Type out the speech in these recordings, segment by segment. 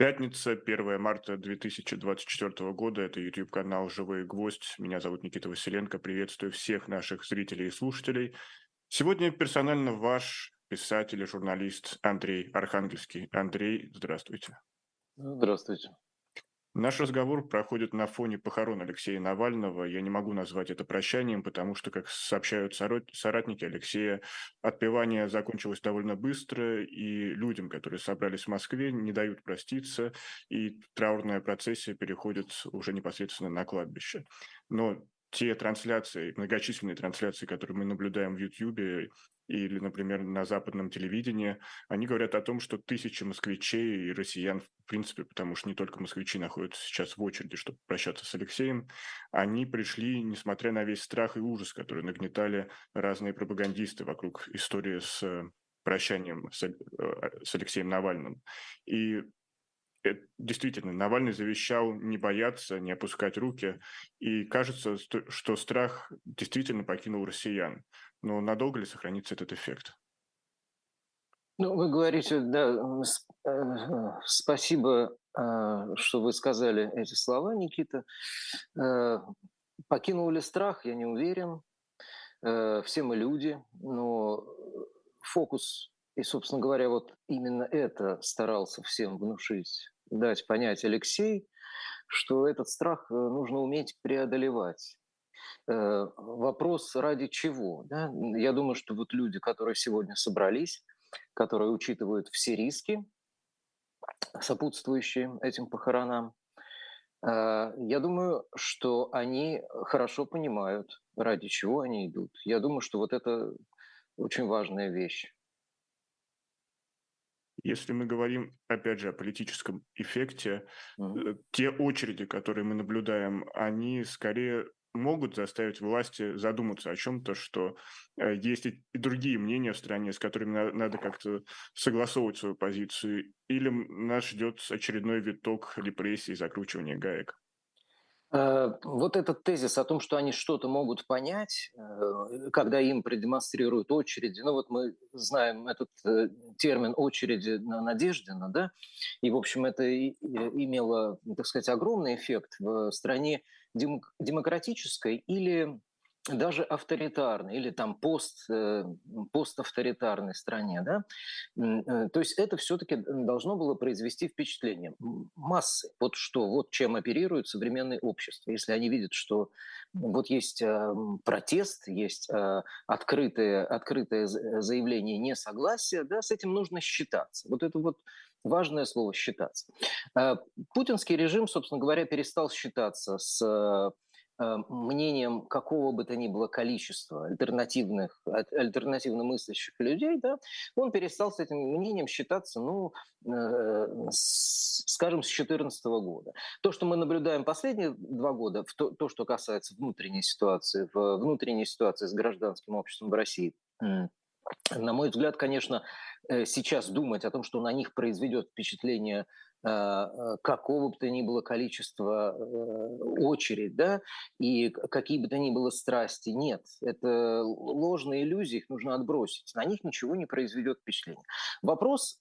Пятница, 1 марта 2024 года. Это YouTube-канал «Живой гвоздь». Меня зовут Никита Василенко. Приветствую всех наших зрителей и слушателей. Сегодня персонально ваш писатель и журналист Андрей Архангельский. Андрей, здравствуйте. Здравствуйте. Наш разговор проходит на фоне похорон Алексея Навального. Я не могу назвать это прощанием, потому что, как сообщают соратники Алексея, отпевание закончилось довольно быстро, и людям, которые собрались в Москве, не дают проститься, и траурная процессия переходит уже непосредственно на кладбище. Но те трансляции, многочисленные трансляции, которые мы наблюдаем в YouTube или, например, на западном телевидении, они говорят о том, что тысячи москвичей и россиян, в принципе, потому что не только москвичи находятся сейчас в очереди, чтобы прощаться с Алексеем, они пришли, несмотря на весь страх и ужас, который нагнетали разные пропагандисты вокруг истории с э, прощанием с, э, с Алексеем Навальным. И это, действительно, Навальный завещал не бояться, не опускать руки, и кажется, что страх действительно покинул россиян. Но надолго ли сохранится этот эффект? Ну, вы говорите, да, э, спасибо, э, что вы сказали эти слова, Никита. Э, покинул ли страх, я не уверен. Все мы люди, но фокус и, собственно говоря, вот именно это старался всем внушить, дать понять Алексей, что этот страх э, нужно уметь преодолевать. Э, вопрос ради чего? Да? Я думаю, что вот люди, которые сегодня собрались, которые учитывают все риски, сопутствующие этим похоронам, э, я думаю, что они хорошо понимают, ради чего они идут. Я думаю, что вот это очень важная вещь. Если мы говорим, опять же, о политическом эффекте, mm-hmm. те очереди, которые мы наблюдаем, они скорее могут заставить власти задуматься о чем-то, что э, есть и другие мнения в стране, с которыми надо как-то согласовывать свою позицию, или нас ждет очередной виток репрессий и закручивания гаек? Э, вот этот тезис о том, что они что-то могут понять, э, когда им продемонстрируют очереди, ну вот мы знаем этот э, термин очереди на Надеждина, да, и, в общем, это имело, так сказать, огромный эффект в стране демократической или даже авторитарной или там пост, э, поставторитарной стране. Да? Э, то есть это все-таки должно было произвести впечатление массы. Вот что, вот чем оперирует современное общество. Если они видят, что вот есть э, протест, есть открытое, открытое заявление несогласия, да, с этим нужно считаться. Вот это вот важное слово «считаться». Путинский режим, собственно говоря, перестал считаться с мнением какого бы то ни было количества альтернативных, альтернативно мыслящих людей, да, он перестал с этим мнением считаться, ну, э, скажем, с 2014 года. То, что мы наблюдаем последние два года, то, то, что касается внутренней ситуации, в внутренней ситуации с гражданским обществом в России, на мой взгляд, конечно, э, сейчас думать о том, что на них произведет впечатление Э, э, какого бы то ни было количества э, очередь, да, и какие бы то ни было страсти. Нет, это ложные иллюзии, их нужно отбросить. На них ничего не произведет впечатление. Вопрос,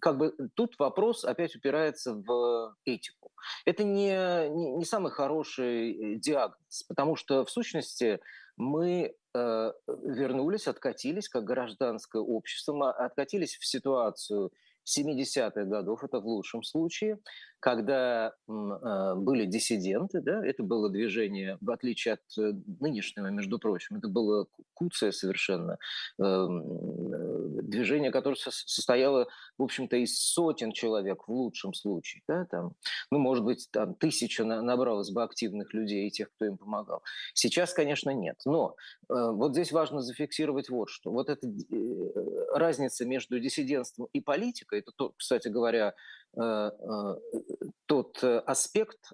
как бы тут вопрос опять упирается в этику. Это не, не, не самый хороший диагноз, потому что в сущности мы вернулись, откатились как гражданское общество, мы откатились в ситуацию 70-х годов, это в лучшем случае, когда э, были диссиденты, да, это было движение, в отличие от э, нынешнего, между прочим, это было куция совершенно, э, движение, которое состояло, в общем-то, из сотен человек в лучшем случае, да, там, ну, может быть, там тысяча набралось бы активных людей и тех, кто им помогал. Сейчас, конечно, нет, но вот здесь важно зафиксировать вот что. Вот эта разница между диссидентством и политикой, это, то, кстати говоря, Э, э, тот э, аспект,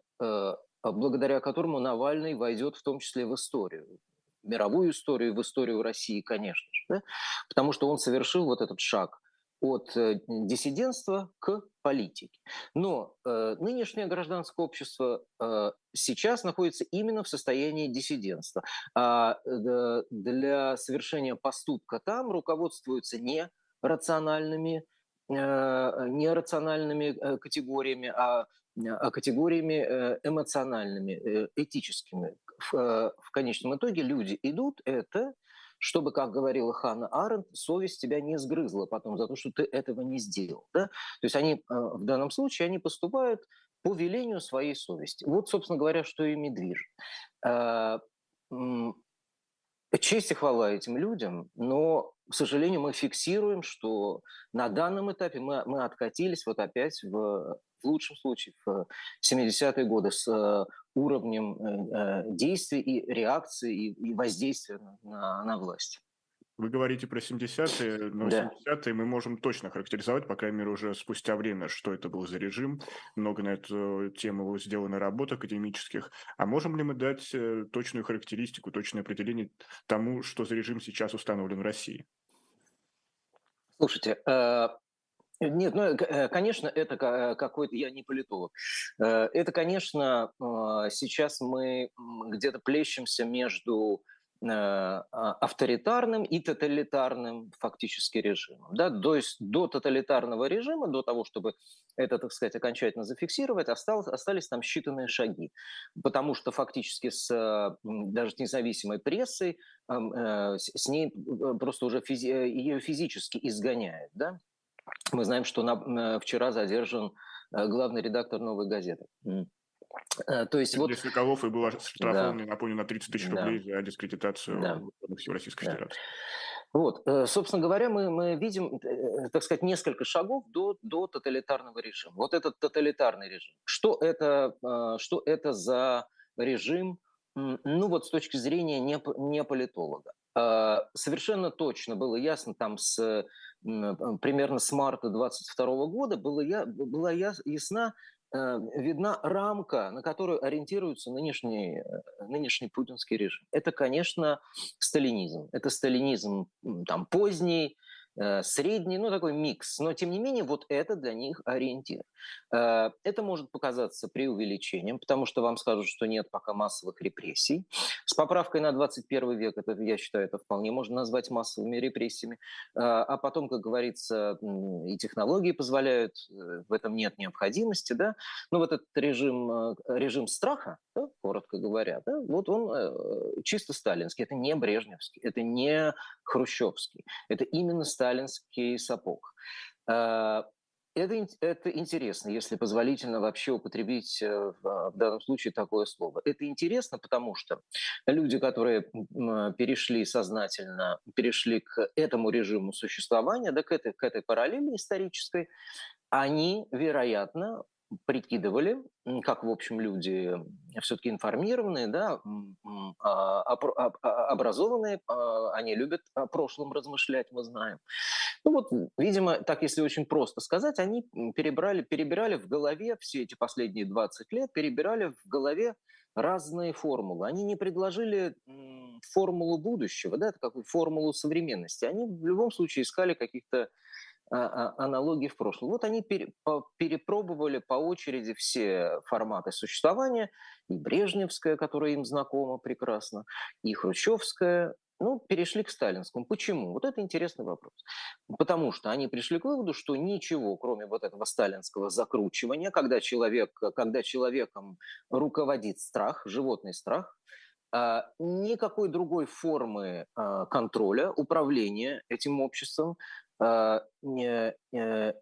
благодаря которому Навальный войдет в том числе в историю мировую историю, в историю России, конечно же, да? потому что он совершил вот этот шаг от диссидентства к политике. Но э, нынешнее гражданское общество э, сейчас находится именно в состоянии диссидентства. А э, для совершения поступка там руководствуются не рациональными нерациональными категориями, а, а категориями эмоциональными, этическими. В, в конечном итоге люди идут это чтобы, как говорила Ханна Аренд, совесть тебя не сгрызла потом за то, что ты этого не сделал. Да? То есть они в данном случае они поступают по велению своей совести. Вот, собственно говоря, что ими движет. Честь и хвала этим людям, но, к сожалению, мы фиксируем, что на данном этапе мы, мы откатились вот опять в, в лучшем случае в 70-е годы с э, уровнем э, э, действий и реакции и, и воздействия на, на власть. Вы говорите про 70-е, но да. 70-е мы можем точно характеризовать, по крайней мере, уже спустя время, что это был за режим. Много на эту тему сделано работ академических. А можем ли мы дать э, точную характеристику, точное определение тому, что за режим сейчас установлен в России? Слушайте, нет, ну, э, конечно, это какой-то, я не политолог, это, конечно, сейчас мы где-то плещемся между Э, а, авторитарным и тоталитарным фактически режимом. Да? То есть до тоталитарного режима, до того, чтобы это, так сказать, окончательно зафиксировать, осталось, остались там считанные шаги. Потому что фактически с даже с независимой прессой, э, с ней э, просто уже физи- ее физически изгоняют. Да? Мы знаем, что на, вчера задержан главный редактор «Новой газеты». Э, то есть вот... Соколов и был оштрафован, да. напомню, на 30 тысяч рублей да. за дискредитацию да. Российской да. Федерации. Вот, э, собственно говоря, мы, мы видим, э, так сказать, несколько шагов до, до тоталитарного режима. Вот этот тоталитарный режим. Что это, что это за режим, ну вот с точки зрения не, не политолога? Совершенно точно было ясно там с примерно с марта 22 года было я, была ясна Э, видна рамка, на которую ориентируется нынешний, э, нынешний путинский режим. Это, конечно, сталинизм. Это сталинизм там, поздний, средний, ну такой микс. Но тем не менее вот это для них ориентир. Э, это может показаться преувеличением, потому что вам скажут, что нет пока массовых репрессий. С поправкой на 21 век, это, я считаю, это вполне можно назвать массовыми репрессиями. Э, а потом, как говорится, и технологии позволяют, в этом нет необходимости. Да? Но вот этот режим, режим страха, да, коротко говоря, да, вот он чисто сталинский. Это не брежневский, это не хрущевский. Это именно сталинский сталинский сапог. А, это, это интересно, если позволительно вообще употребить э, в данном случае такое слово. Это интересно, потому что люди, которые перешли сознательно, перешли к этому режиму существования, да, к, этой, к этой параллели исторической, они, вероятно, прикидывали, как, в общем, люди все-таки информированные, да, а, а, образованные, а, они любят о прошлом размышлять, мы знаем. Ну вот, видимо, так если очень просто сказать, они перебрали, перебирали в голове все эти последние 20 лет, перебирали в голове разные формулы. Они не предложили формулу будущего, да, такую формулу современности. Они в любом случае искали каких-то аналогии в прошлом. Вот они перепробовали по очереди все форматы существования, и Брежневская, которая им знакома прекрасно, и Хрущевская, ну, перешли к сталинскому. Почему? Вот это интересный вопрос. Потому что они пришли к выводу, что ничего, кроме вот этого сталинского закручивания, когда, человек, когда человеком руководит страх, животный страх, а, никакой другой формы контроля, управления этим обществом а, э,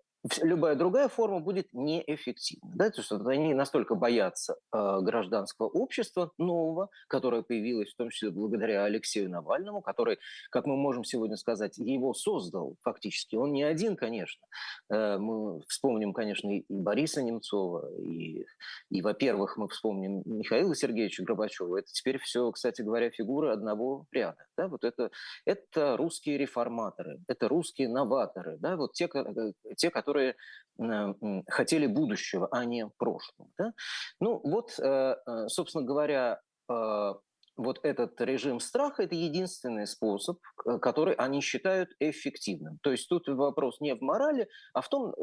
любая другая форма будет неэффективна. Да? То есть они настолько боятся э, гражданского общества нового, которое появилось в том числе благодаря Алексею Навальному, который, как мы можем сегодня сказать, его создал фактически. Он не один, конечно. Э, мы вспомним, конечно, и Бориса Немцова, и, и во-первых, мы вспомним Михаила Сергеевича Горбачева. Это теперь все, кстати говоря, фигуры одного ряда. Да? Вот это, это русские реформаторы, это русские новаторы, да? вот те, э, те которые которые хотели будущего, а не прошлого. Да? Ну вот, э, э, собственно говоря, э, вот этот режим страха – это единственный способ, который они считают эффективным. То есть тут вопрос не в морали, а в том,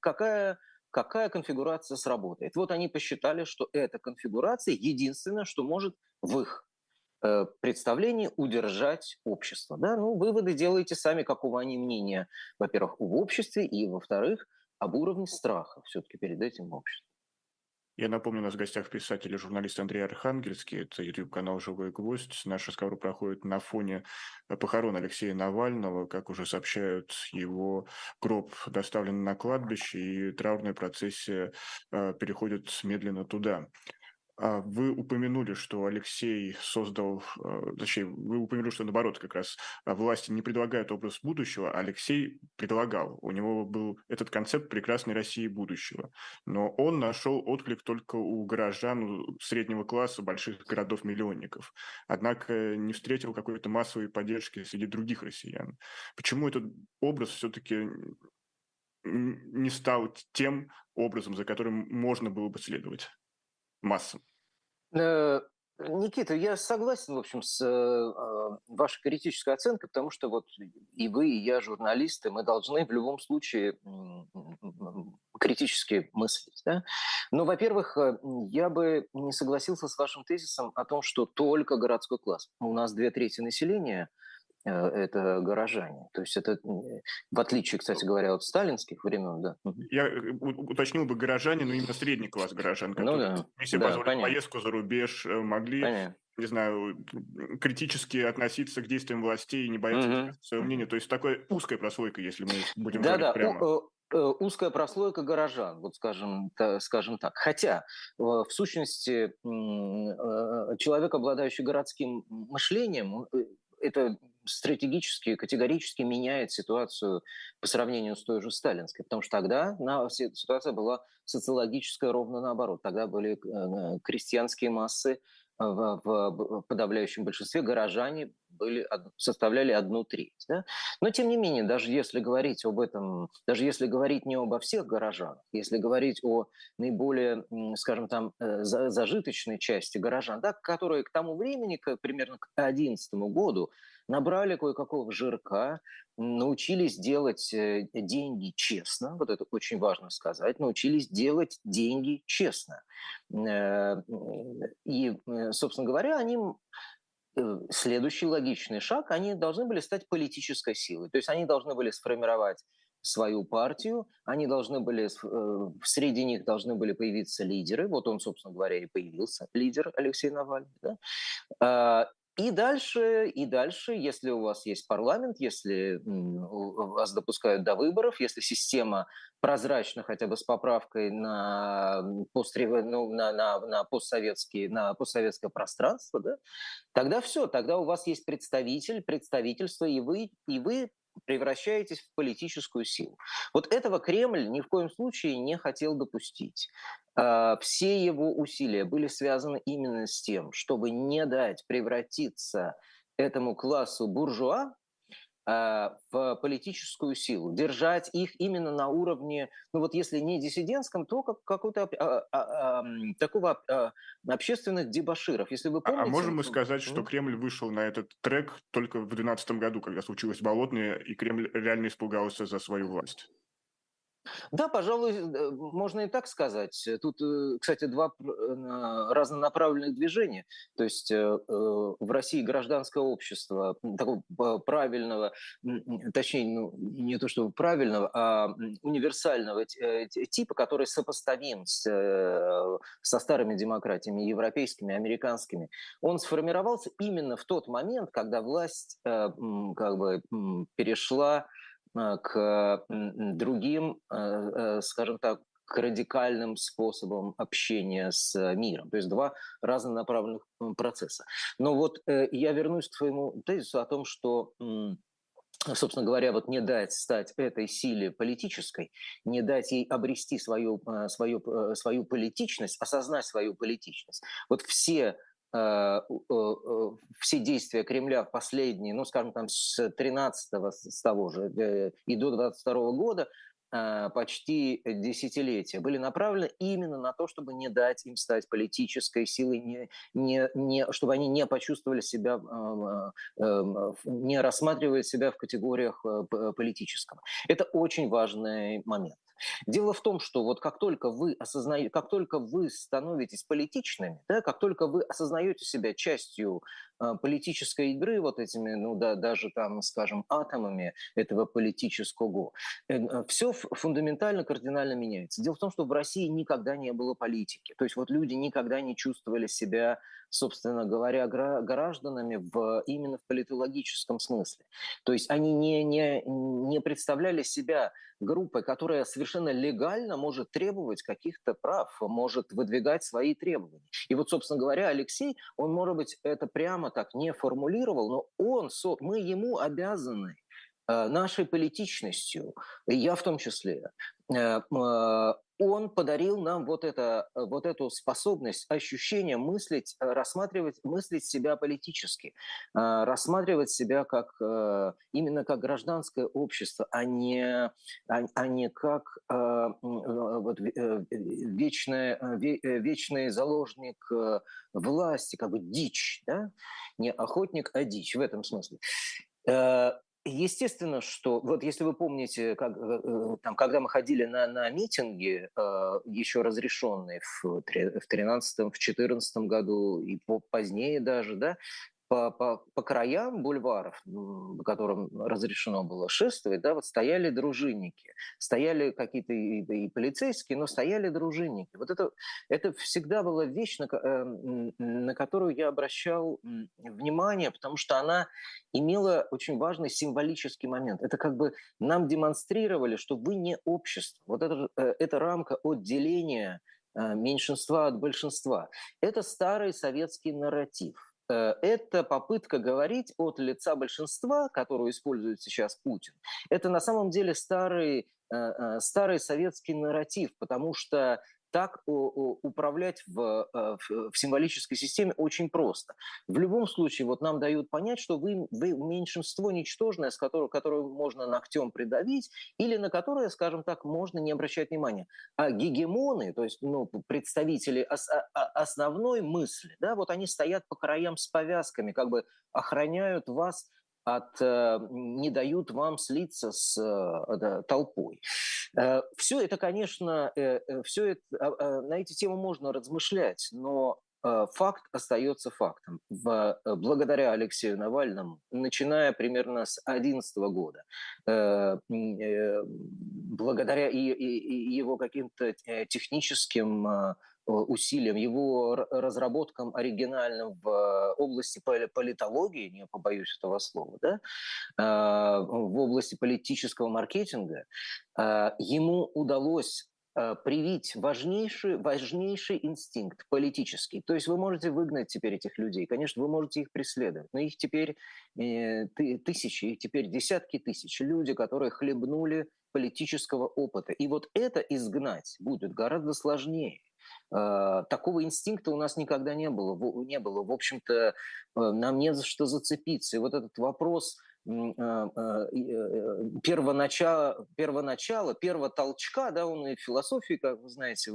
какая, какая конфигурация сработает. Вот они посчитали, что эта конфигурация единственная, что может в их э, представлении удержать общество. Да? Ну, выводы делаете сами, какого они мнения, во-первых, в обществе, и, во-вторых, об уровне страха все-таки перед этим обществом. Я напомню, у нас в гостях писатель и журналист Андрей Архангельский. Это YouTube-канал «Живой гвоздь». Наш разговор проходит на фоне похорон Алексея Навального. Как уже сообщают, его гроб доставлен на кладбище, и траурная процессия э, переходит медленно туда. А вы упомянули, что Алексей создал, э, точнее, вы упомянули, что наоборот, как раз а, власти не предлагают образ будущего, а Алексей предлагал. У него был этот концепт прекрасной России будущего. Но он нашел отклик только у горожан среднего класса больших городов-миллионников. Однако не встретил какой-то массовой поддержки среди других россиян. Почему этот образ все-таки не стал тем образом, за которым можно было бы следовать массам? Э, Никита, я согласен, в общем, с э, вашей критической оценкой, потому что вот и вы, и я журналисты, мы должны в любом случае критически мыслить. Да? Но, во-первых, э, я бы не согласился с вашим тезисом о том, что только городской класс. У нас две трети населения – Э, это горожане. То есть это, в отличие, кстати говоря, от сталинских времен, да. Я э, уточнил бы горожане, но именно средний класс горожан, ну которые ну, да. себе да, позволить поездку за рубеж, э, могли, понятно. не знаю, критически относиться к действиям властей и не бояться угу. свое мнение. То есть такая узкая прослойка, если мы будем да, говорить да. прямо узкая прослойка горожан, вот скажем, скажем так. Хотя, в сущности, человек, обладающий городским мышлением, это стратегически, категорически меняет ситуацию по сравнению с той же сталинской, потому что тогда ситуация была социологическая ровно наоборот. Тогда были э, крестьянские массы, в, в подавляющем большинстве горожане были, составляли одну треть. Да? Но тем не менее, даже если говорить об этом, даже если говорить не обо всех горожанах, если говорить о наиболее, скажем там, э, зажиточной части горожан, да, которые к тому времени, к, примерно к 2011 году, набрали кое-какого жирка, научились делать э, деньги честно, вот это очень важно сказать, научились делать деньги честно. Э, и, э, собственно говоря, они следующий логичный шаг, они должны были стать политической силой. То есть они должны были сформировать свою партию, они должны были, среди них должны были появиться лидеры, вот он, собственно говоря, и появился, лидер Алексей Навальный, да? И дальше, и дальше, если у вас есть парламент, если вас допускают до выборов, если система прозрачна хотя бы с поправкой на, постре, ну, на, на, на, постсоветские, на постсоветское пространство, да, тогда все, тогда у вас есть представитель, представительство, и вы, и вы превращаетесь в политическую силу. Вот этого Кремль ни в коем случае не хотел допустить. А, все его усилия были связаны именно с тем, чтобы не дать превратиться этому классу буржуа в политическую силу, держать их именно на уровне, ну вот если не диссидентском, то как, какого-то а, а, а, такого а, общественных дебаширов. Если вы помните... А, а можем мы сказать, что Кремль вышел на этот трек только в 2012 году, когда случилось Болотное, и Кремль реально испугался за свою власть? Да, пожалуй, э, можно и так сказать. Тут, э, кстати, два разнонаправленных движения. То есть э, в России гражданское общество такого правильного, точнее, ну, не то что правильного, а универсального типа, который сопоставим с, со старыми демократиями, европейскими, американскими, он сформировался именно в тот момент, когда власть как бы перешла Э, к другим, э, э, скажем так, к радикальным способам общения с миром. То есть два разнонаправленных процесса. Но вот я вернусь к твоему тезису о том, что собственно говоря, вот не дать стать этой силе политической, не дать ей обрести свою, свою, свою политичность, осознать свою политичность. Вот все Э, все действия Кремля в последние, ну, скажем, там с 13 с того же э, и до 22 года э, почти десятилетия были направлены именно на то, чтобы не дать им стать политической силой, не, не, не, чтобы они не почувствовали себя, не рассматривали себя в категориях политического. Это очень важный момент. Дело в том, что вот как только вы осознаете, как только вы становитесь политичными, да, как только вы осознаете себя частью э, политической игры, вот этими, ну да, даже там, скажем, атомами этого политического, э, э, все фундаментально, кардинально меняется. Дело в том, что в России никогда не было политики. То есть вот люди никогда не чувствовали себя собственно говоря, гражданами в, именно в политологическом смысле. То есть они не, не, не представляли себя группой, которая совершенно легально может требовать каких-то прав, может выдвигать свои требования. И вот, собственно говоря, Алексей, он, может быть, это прямо так не формулировал, но он, мы ему обязаны э, нашей политичностью, я в том числе, э, э, он подарил нам вот, это, вот эту способность, ощущение мыслить, э, рассматривать, мыслить себя политически, э, рассматривать себя как э, именно как гражданское общество, а не, а, а не как вот, вечный, вечный заложник власти, как бы дичь, да? не охотник, а дичь в этом смысле. Естественно, что вот если вы помните, как, э, э, там, когда мы ходили на, на митинги, э, еще разрешенные в 2013, в 2014 году и позднее даже, да, по, по, по краям бульваров, по которым разрешено было шествовать, да, вот стояли дружинники, стояли какие-то и, и полицейские, но стояли дружинники. Вот это, это всегда была вещь, на, э, на которую я обращал внимание, потому что она имела очень важный символический момент. Это как бы нам демонстрировали, что вы не общество. Вот это, э, эта рамка отделения э, меньшинства от большинства. Это старый советский нарратив – это попытка говорить от лица большинства, которую использует сейчас Путин. Это на самом деле старый, э, э, старый советский нарратив, потому что так управлять в, э, в, в символической системе очень просто. В любом случае, вот нам дают понять, что вы, вы меньшинство ничтожное, с которого, которое можно ногтем придавить, или на которое, скажем так, можно не обращать внимания. А гегемоны, то есть ну, представители ос, а, а, основной мысли, да, вот они стоят по краям с повязками, как бы охраняют вас от, э, не дают вам слиться с э, толпой. Э, все это, конечно, все это, а, а, на эти темы можно размышлять, но факт остается фактом. Благодаря Алексею Навальному, начиная примерно с 2011 года, благодаря его каким-то техническим усилиям, его разработкам оригинальным в э, области политологии, не побоюсь этого слова, да, э, в области политического маркетинга, ему удалось привить важнейший, важнейший инстинкт политический. То есть вы можете выгнать теперь этих людей, конечно, вы можете их преследовать, но их теперь тысячи, их теперь десятки тысяч. Люди, которые хлебнули политического опыта. И вот это изгнать будет гораздо сложнее. Э, такого инстинкта у нас никогда не было. Не было. В общем-то, э, нам не за что зацепиться. И вот этот вопрос э, первоначала, первоначала, первого толчка, да, он и в философии, как вы знаете,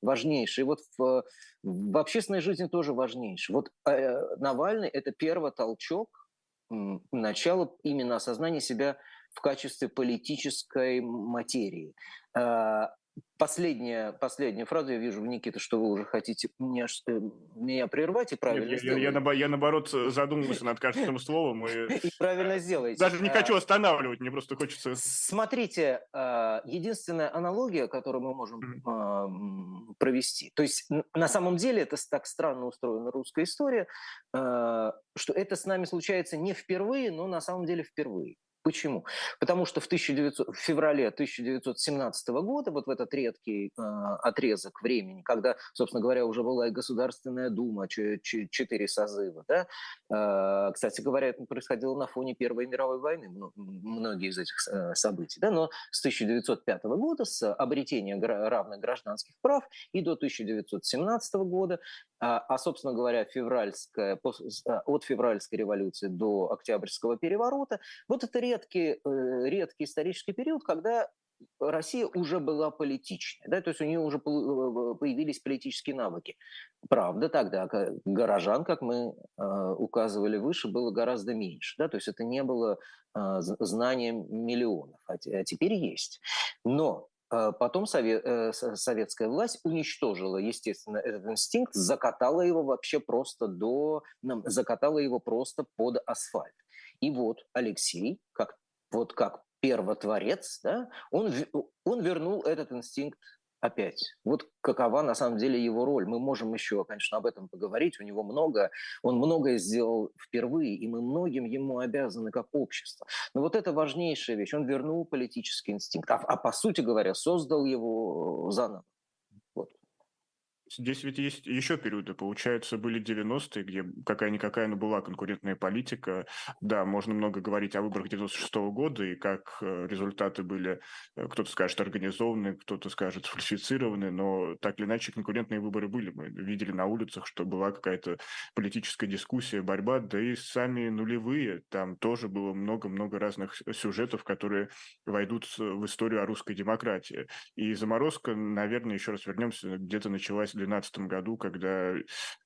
важнейший, и вот в, в общественной жизни тоже важнейший. Вот Навальный – это первый толчок, начало именно осознания себя в качестве политической материи. Последняя, последняя фраза, я вижу, Никита, что вы уже хотите меня, э, меня прервать и правильно Нет, я, я, я, я, наоборот задумывался над каждым словом. И, и правильно сделаете. Даже не хочу останавливать, мне просто хочется... Смотрите, а, единственная аналогия, которую мы можем mm-hmm. провести, то есть на самом деле это так странно устроена русская история, а, что это с нами случается не впервые, но на самом деле впервые. Почему? Потому что в, 1900, в феврале 1917 года, вот в этот редкий э, отрезок времени, когда, собственно говоря, уже была и Государственная Дума, четыре созыва, да, э, кстати говоря, это происходило на фоне Первой мировой войны, многие из этих э, событий, да, но с 1905 года, с обретения равных гражданских прав и до 1917 года, а, а собственно говоря, февральская, от февральской революции до Октябрьского переворота, вот это редкий, э, редкий исторический период, когда Россия уже была политичной, да, то есть у нее уже э, появились политические навыки. Правда, тогда горожан, как мы э, указывали выше, было гораздо меньше, да, то есть это не было знанием миллионов, а, а теперь есть. Но потом совет, советская власть уничтожила, естественно, этот инстинкт, закатала его вообще просто до, закатала его просто под асфальт. И вот Алексей, как вот как первотворец, да, он, он вернул этот инстинкт опять. Вот какова на самом деле его роль. Мы можем еще, конечно, об этом поговорить. У него много, он многое сделал впервые, и мы многим ему обязаны как общество. Но вот это важнейшая вещь. Он вернул политический инстинкт, а, а по сути говоря, создал его заново. Здесь ведь есть еще периоды, получается, были 90-е, где какая-никакая, но была конкурентная политика. Да, можно много говорить о выборах 96 -го года и как э, результаты были, э, кто-то скажет, организованы, кто-то скажет, сфальсифицированы, но так или иначе конкурентные выборы были. Мы видели на улицах, что была какая-то политическая дискуссия, борьба, да и сами нулевые, там тоже было много-много разных сюжетов, которые войдут в историю о русской демократии. И заморозка, наверное, еще раз вернемся, где-то началась 2012 году, когда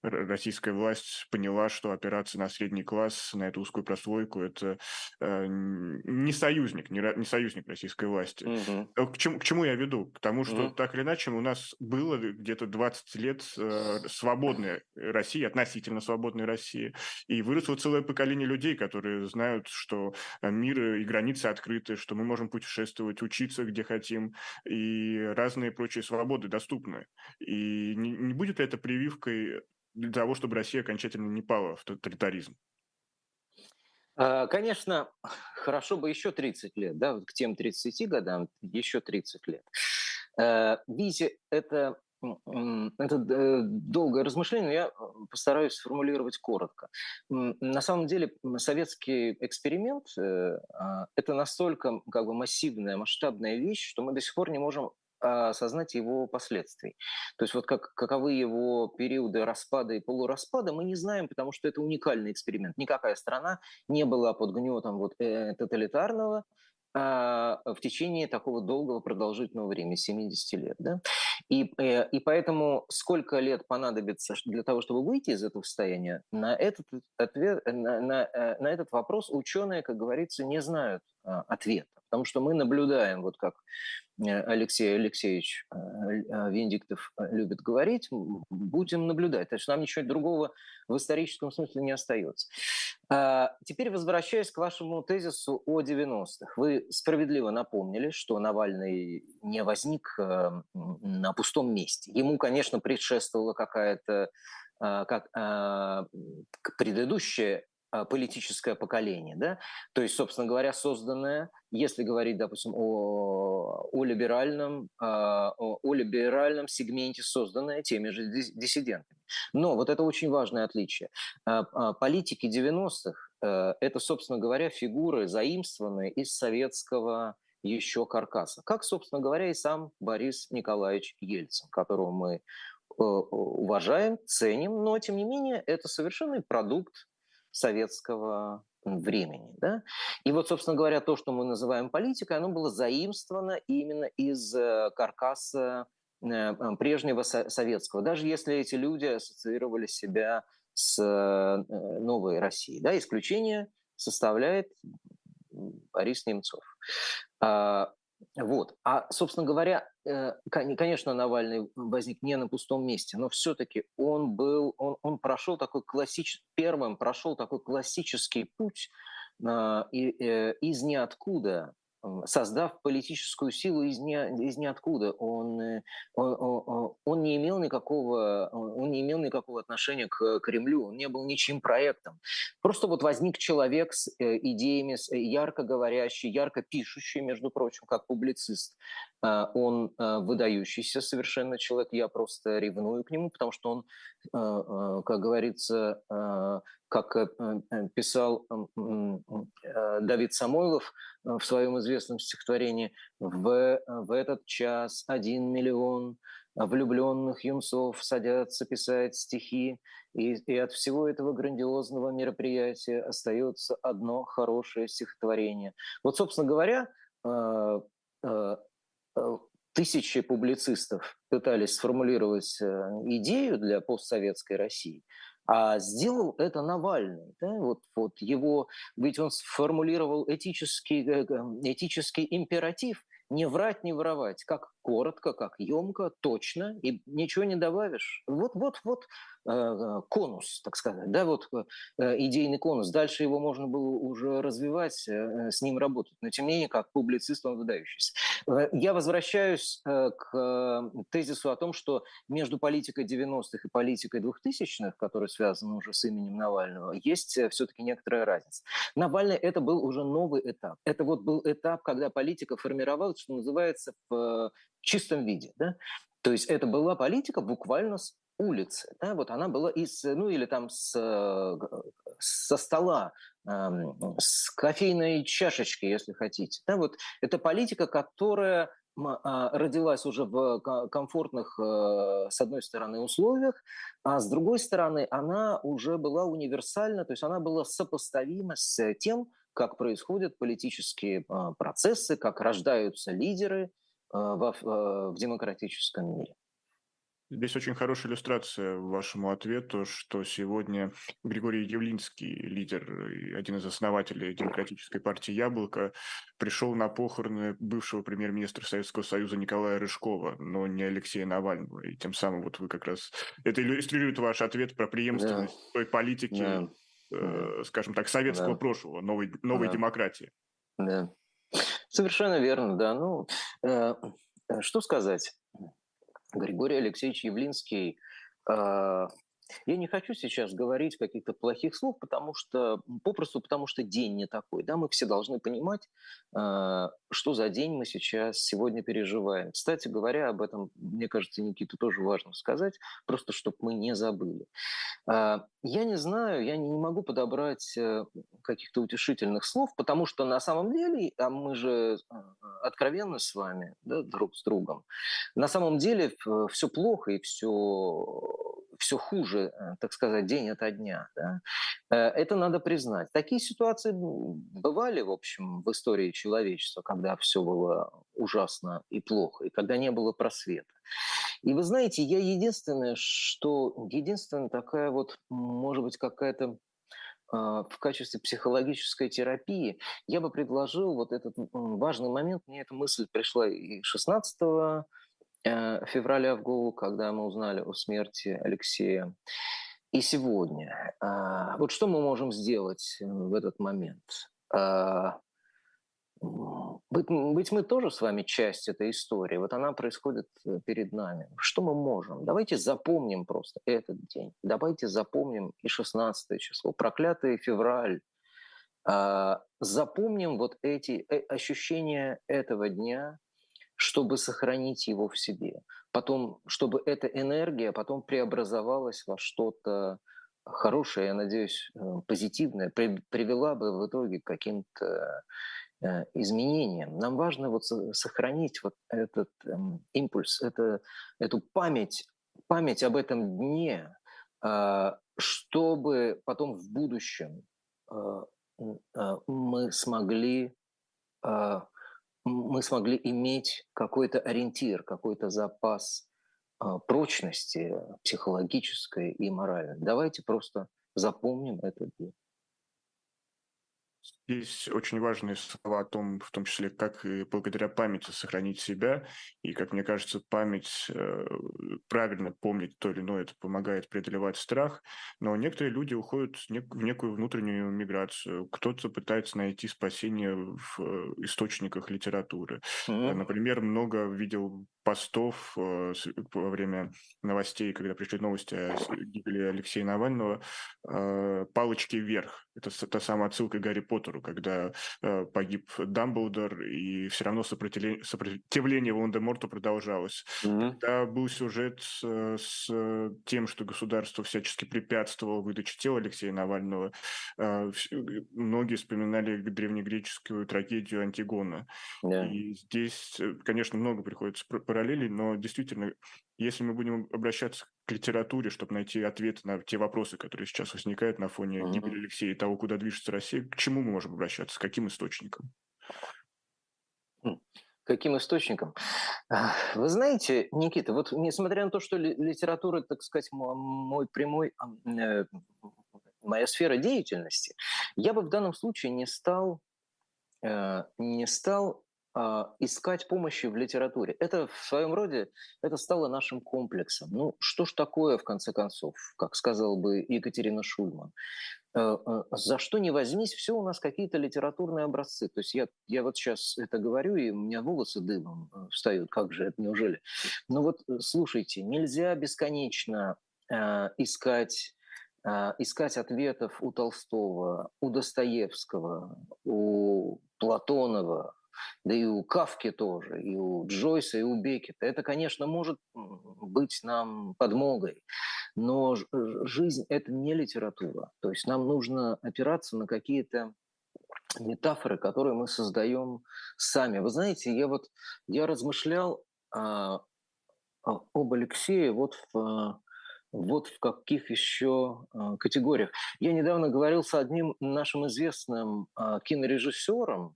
российская власть поняла, что операция на средний класс, на эту узкую прослойку, это э, не союзник, не, не союзник российской власти. Угу. К, чему, к чему я веду? К тому, что угу. так или иначе у нас было где-то 20 лет э, свободной России, относительно свободной России, и выросло целое поколение людей, которые знают, что мир и границы открыты, что мы можем путешествовать, учиться где хотим, и разные прочие свободы доступны. И не, будет ли это прививкой для того, чтобы Россия окончательно не пала в тоталитаризм? А, конечно, хорошо бы еще 30 лет, да, к тем 30 годам еще 30 лет. Э, видите, это это э, долгое размышление, но я постараюсь сформулировать коротко. На самом деле советский эксперимент э, а, – это настолько как бы массивная, масштабная вещь, что мы до сих пор не можем осознать его последствий. То есть вот как, каковы его периоды распада и полураспада, мы не знаем, потому что это уникальный эксперимент. Никакая страна не была под гнетом вот, э, тоталитарного а, в течение такого долгого продолжительного времени, 70 лет. Да? И, э, и поэтому сколько лет понадобится для того, чтобы выйти из этого состояния, на этот, ответ, на, на, э, на этот вопрос ученые, как говорится, не знают а, ответа. Потому что мы наблюдаем, вот как Э, Алексей Алексеевич э, э, Венедиктов любит говорить, будем наблюдать. То есть нам ничего другого в историческом смысле не остается. А, теперь возвращаясь к вашему тезису о 90-х. Вы справедливо напомнили, что Навальный не возник на пустом месте. Ему, конечно, предшествовала какая-то как предыдущая а, политическое поколение, да, то есть, собственно говоря, созданное, если говорить, допустим, о, о либеральном, а, о, о либеральном сегменте, созданное теми же диссидентами. Но вот это очень важное отличие. А, политики 90-х э, – это, собственно говоря, фигуры, заимствованные из советского еще каркаса. Как, собственно говоря, и сам Борис Николаевич Ельцин, которого мы э, уважаем, ценим, но, тем не менее, это совершенный продукт советского времени. Да? И вот, собственно говоря, то, что мы называем политикой, оно было заимствовано именно из э, каркаса э, прежнего советского, даже если эти люди ассоциировали себя с э, новой Россией. Да? Исключение составляет Борис Немцов. А, вот. А, собственно говоря, э, конечно, Навальный возник не на пустом месте, но все-таки он был, он, он прошел такой классический, первым прошел такой классический путь э, из ниоткуда создав политическую силу из, ни, из ниоткуда. Он, э, он, он, не имел никакого, он не имел никакого отношения к Кремлю, он не был ничьим проектом. Просто вот возник человек с э, идеями, э, ярко говорящий, ярко пишущий, между прочим, как публицист. Он выдающийся совершенно человек, я просто ревную к нему, потому что он, как говорится, как э, э, писал э, Давид Самойлов в своем известном стихотворении, в, в этот час один миллион влюбленных юнцов садятся писать стихи, и, и от всего этого грандиозного мероприятия остается одно хорошее стихотворение. Вот, собственно говоря, тысячи публицистов пытались сформулировать идею для постсоветской России – а сделал это Навальный. Да? Вот, вот его, ведь он сформулировал этический, э, этический императив не врать, не воровать, как коротко, как емко, точно, и ничего не добавишь. Вот, вот, вот э, конус, так сказать, да, вот э, идейный конус. Дальше его можно было уже развивать, э, с ним работать. Но тем не менее, как публицист он выдающийся. Я возвращаюсь к тезису о том, что между политикой 90-х и политикой 2000-х, которая связана уже с именем Навального, есть все-таки некоторая разница. Навальный это был уже новый этап. Это вот был этап, когда политика формировалась, что называется, в чистом виде. Да? То есть это была политика буквально с улицы. Да? Вот она была из, ну или там с, со стола, с кофейной чашечки, если хотите. Да? Вот это политика, которая а, родилась уже в комфортных, э, с одной стороны, условиях, а с другой стороны, она уже была универсальна, то есть она была сопоставима с тем, как происходят политические а, процессы, как рождаются лидеры, а, в, а, в демократическом мире. Здесь очень хорошая иллюстрация вашему ответу, что сегодня Григорий Явлинский, лидер, один из основателей Демократической партии «Яблоко», пришел на похороны бывшего премьер-министра Советского Союза Николая Рыжкова, но не Алексея Навального. И тем самым вот вы как раз... Это иллюстрирует ваш ответ про преемственность да. той политики, да. Э, скажем так, советского да. прошлого, новой, новой да. демократии. Да. Совершенно верно, да. Ну, э, э, что сказать? Григорий Алексеевич Явлинский э, я не хочу сейчас говорить каких-то плохих слов, потому что попросту потому что день не такой. Да, мы все должны понимать, э, что за день мы сейчас сегодня переживаем. Кстати говоря, об этом, мне кажется, Никита тоже важно сказать, просто чтобы мы не забыли. Э, я не знаю, я не могу подобрать э, каких-то утешительных слов, потому что на самом деле, а мы же откровенны с вами, да, друг с другом, на самом деле все плохо и все все хуже, э, так сказать, день ото дня. Да? Э, это надо признать. Такие ситуации бывали, в общем, в истории человечества, когда все было ужасно и плохо, и когда не было просвета. И вы знаете, я единственное, что единственная такая вот, может быть, какая-то а, в качестве психологической терапии, я бы предложил вот этот важный момент, мне эта мысль пришла и 16 Э, февраля в голову, когда мы узнали о смерти Алексея. И сегодня. А, вот что мы можем сделать э, в этот момент? Быть, мы тоже с вами часть этой истории. Вот она происходит э, перед нами. Что мы можем? Давайте запомним просто этот день. Давайте запомним и 16 число, проклятый февраль. Запомним вот эти ощущения этого дня, чтобы сохранить его в себе. Потом, чтобы эта энергия потом преобразовалась во что-то хорошее, я надеюсь, э, позитивное, при, привела бы в итоге к каким-то э, изменениям. Нам важно вот сохранить вот этот э, импульс, это, эту память, память об этом дне, э, чтобы потом в будущем э, э, мы смогли мы смогли иметь какой-то ориентир, какой-то запас а, прочности психологической и моральной. Давайте просто запомним этот день. Есть очень важные слова о том, в том числе, как и благодаря памяти сохранить себя. И, как мне кажется, память, э, правильно помнить то или иное, это помогает преодолевать страх. Но некоторые люди уходят в некую внутреннюю миграцию. Кто-то пытается найти спасение в э, источниках литературы. Mm-hmm. Например, много видел постов э, во время новостей, когда пришли новости о гибели Алексея Навального, «Палочки вверх». Это та самая отсылка к Гарри Поттеру, когда э, погиб Дамблдор, и все равно сопротивление, сопротивление Волан-де-Морту продолжалось. Mm-hmm. Когда был сюжет с, с тем, что государство всячески препятствовало выдаче тела Алексея Навального, э, многие вспоминали древнегреческую трагедию Антигона. Yeah. И здесь, э, конечно, много приходится параллелей, но действительно, если мы будем обращаться к литературе, чтобы найти ответы на те вопросы, которые сейчас возникают на фоне mm-hmm. гибели Алексея и того, куда движется Россия, к чему мы можем обращаться, к каким источникам? Каким источником? Вы знаете, Никита, вот несмотря на то, что литература, так сказать, мой прямой, э, моя сфера деятельности, я бы в данном случае не стал, э, не стал искать помощи в литературе. Это в своем роде, это стало нашим комплексом. Ну, что ж такое, в конце концов, как сказала бы Екатерина Шульман? Э, э, за что не возьмись, все у нас какие-то литературные образцы. То есть я, я вот сейчас это говорю, и у меня волосы дымом э, встают. Как же это, неужели? Ну вот, слушайте, нельзя бесконечно искать искать ответов у Толстого, у Достоевского, у Платонова, да и у Кавки тоже, и у Джойса, и у Бекета. Это, конечно, может быть нам подмогой, но жизнь – это не литература. То есть нам нужно опираться на какие-то метафоры, которые мы создаем сами. Вы знаете, я вот я размышлял а, об Алексее вот в вот в каких еще а, категориях. Я недавно говорил с одним нашим известным а, кинорежиссером,